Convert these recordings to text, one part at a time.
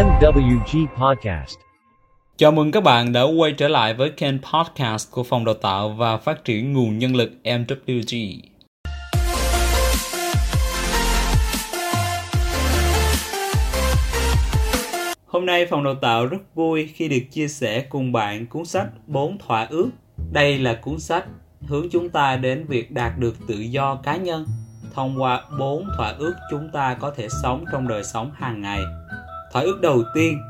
MWG Podcast. Chào mừng các bạn đã quay trở lại với kênh podcast của Phòng Đào tạo và Phát triển Nguồn Nhân lực MWG. Hôm nay Phòng Đào tạo rất vui khi được chia sẻ cùng bạn cuốn sách Bốn Thỏa ước. Đây là cuốn sách hướng chúng ta đến việc đạt được tự do cá nhân thông qua bốn thỏa ước chúng ta có thể sống trong đời sống hàng ngày. Thỏa ước đầu tiên,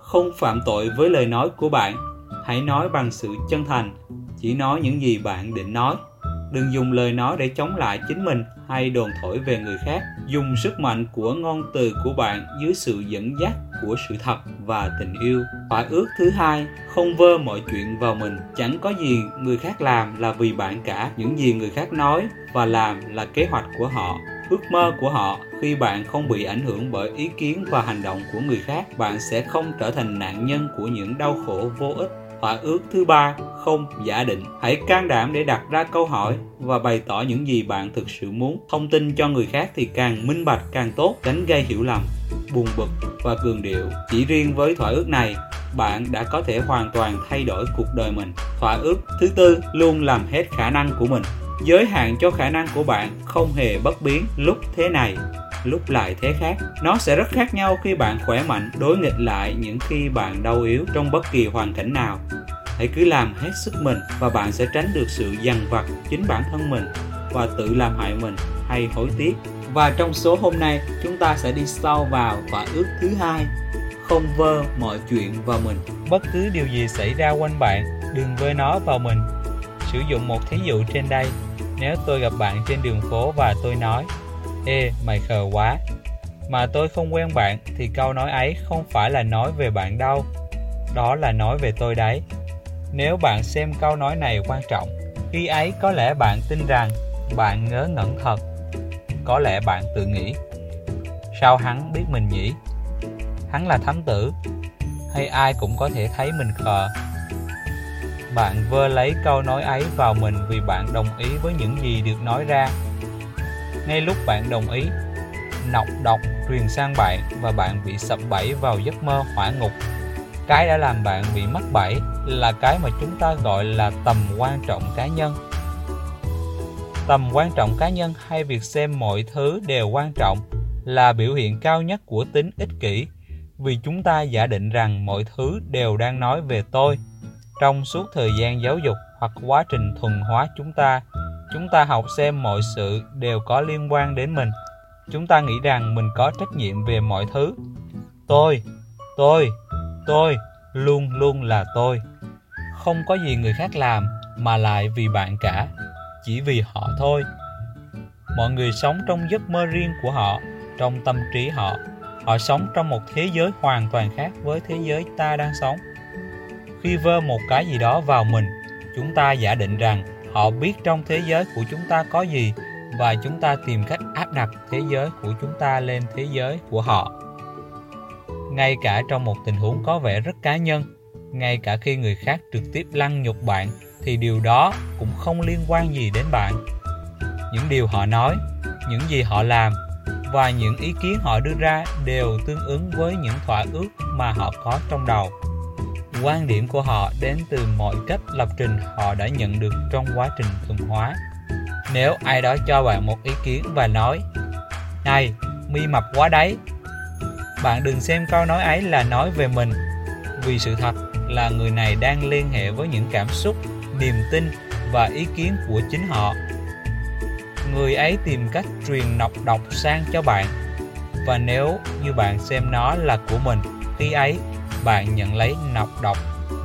không phạm tội với lời nói của bạn, hãy nói bằng sự chân thành, chỉ nói những gì bạn định nói. Đừng dùng lời nói để chống lại chính mình hay đồn thổi về người khác. Dùng sức mạnh của ngôn từ của bạn dưới sự dẫn dắt của sự thật và tình yêu. Thỏa ước thứ hai, không vơ mọi chuyện vào mình. Chẳng có gì người khác làm là vì bạn cả. Những gì người khác nói và làm là kế hoạch của họ ước mơ của họ, khi bạn không bị ảnh hưởng bởi ý kiến và hành động của người khác, bạn sẽ không trở thành nạn nhân của những đau khổ vô ích. Thỏa ước thứ ba, không giả định. Hãy can đảm để đặt ra câu hỏi và bày tỏ những gì bạn thực sự muốn. Thông tin cho người khác thì càng minh bạch, càng tốt. Tránh gây hiểu lầm, buồn bực và cường điệu. Chỉ riêng với thỏa ước này, bạn đã có thể hoàn toàn thay đổi cuộc đời mình. Thỏa ước thứ tư luôn làm hết khả năng của mình giới hạn cho khả năng của bạn không hề bất biến lúc thế này, lúc lại thế khác. Nó sẽ rất khác nhau khi bạn khỏe mạnh, đối nghịch lại những khi bạn đau yếu trong bất kỳ hoàn cảnh nào. Hãy cứ làm hết sức mình và bạn sẽ tránh được sự dằn vặt chính bản thân mình và tự làm hại mình hay hối tiếc. Và trong số hôm nay, chúng ta sẽ đi sâu vào và ước thứ hai, không vơ mọi chuyện vào mình. Bất cứ điều gì xảy ra quanh bạn, đừng vơ nó vào mình. Sử dụng một thí dụ trên đây nếu tôi gặp bạn trên đường phố và tôi nói Ê, mày khờ quá Mà tôi không quen bạn thì câu nói ấy không phải là nói về bạn đâu. Đó là nói về tôi đấy. Nếu bạn xem câu nói này quan trọng Khi ấy có lẽ bạn tin rằng bạn ngớ ngẩn thật. Có lẽ bạn tự nghĩ Sao hắn biết mình nhỉ? Hắn là thám tử. Hay ai cũng có thể thấy mình khờ? Bạn vơ lấy câu nói ấy vào mình vì bạn đồng ý với những gì được nói ra. Ngay lúc bạn đồng ý, nọc độc truyền sang bạn và bạn bị sập bẫy vào giấc mơ hỏa ngục. Cái đã làm bạn bị mắc bẫy là cái mà chúng ta gọi là tầm quan trọng cá nhân. Tầm quan trọng cá nhân hay việc xem mọi thứ đều quan trọng là biểu hiện cao nhất của tính ích kỷ, vì chúng ta giả định rằng mọi thứ đều đang nói về tôi trong suốt thời gian giáo dục hoặc quá trình thuần hóa chúng ta chúng ta học xem mọi sự đều có liên quan đến mình. Chúng ta nghĩ rằng mình có trách nhiệm về mọi thứ. Tôi tôi tôi, luôn luôn là tôi. Không có gì người khác làm mà lại vì bạn cả, chỉ vì họ thôi. Mọi người sống trong giấc mơ riêng của họ, trong tâm trí họ. Họ sống trong một thế giới hoàn toàn khác với thế giới ta đang sống khi vơ một cái gì đó vào mình, chúng ta giả định rằng họ biết trong thế giới của chúng ta có gì và chúng ta tìm cách áp đặt thế giới của chúng ta lên thế giới của họ. Ngay cả trong một tình huống có vẻ rất cá nhân, ngay cả khi người khác trực tiếp lăng nhục bạn, thì điều đó cũng không liên quan gì đến bạn. Những điều họ nói, những gì họ làm và những ý kiến họ đưa ra đều tương ứng với những thỏa ước mà họ có trong đầu quan điểm của họ đến từ mọi cách lập trình họ đã nhận được trong quá trình thuần hóa. Nếu ai đó cho bạn một ý kiến và nói, này, mi mập quá đấy. Bạn đừng xem câu nói ấy là nói về mình, vì sự thật là người này đang liên hệ với những cảm xúc, niềm tin và ý kiến của chính họ. Người ấy tìm cách truyền nọc độc sang cho bạn, và nếu như bạn xem nó là của mình khi ấy bạn nhận lấy nọc độc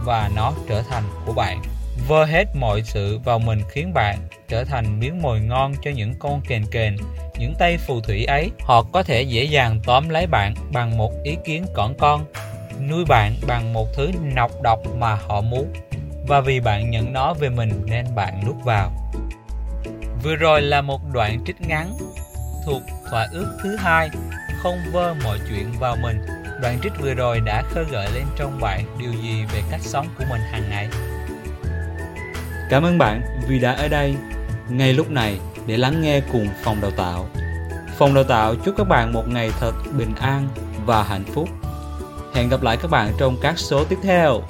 và nó trở thành của bạn. Vơ hết mọi sự vào mình khiến bạn trở thành miếng mồi ngon cho những con kền kền, những tay phù thủy ấy. Họ có thể dễ dàng tóm lấy bạn bằng một ý kiến cỏn con, nuôi bạn bằng một thứ nọc độc mà họ muốn. Và vì bạn nhận nó về mình nên bạn nuốt vào. Vừa rồi là một đoạn trích ngắn thuộc thỏa ước thứ hai, không vơ mọi chuyện vào mình. Đoạn trích vừa rồi đã khơi gợi lên trong bạn điều gì về cách sống của mình hàng ngày? Cảm ơn bạn vì đã ở đây ngay lúc này để lắng nghe cùng phòng đào tạo. Phòng đào tạo chúc các bạn một ngày thật bình an và hạnh phúc. Hẹn gặp lại các bạn trong các số tiếp theo.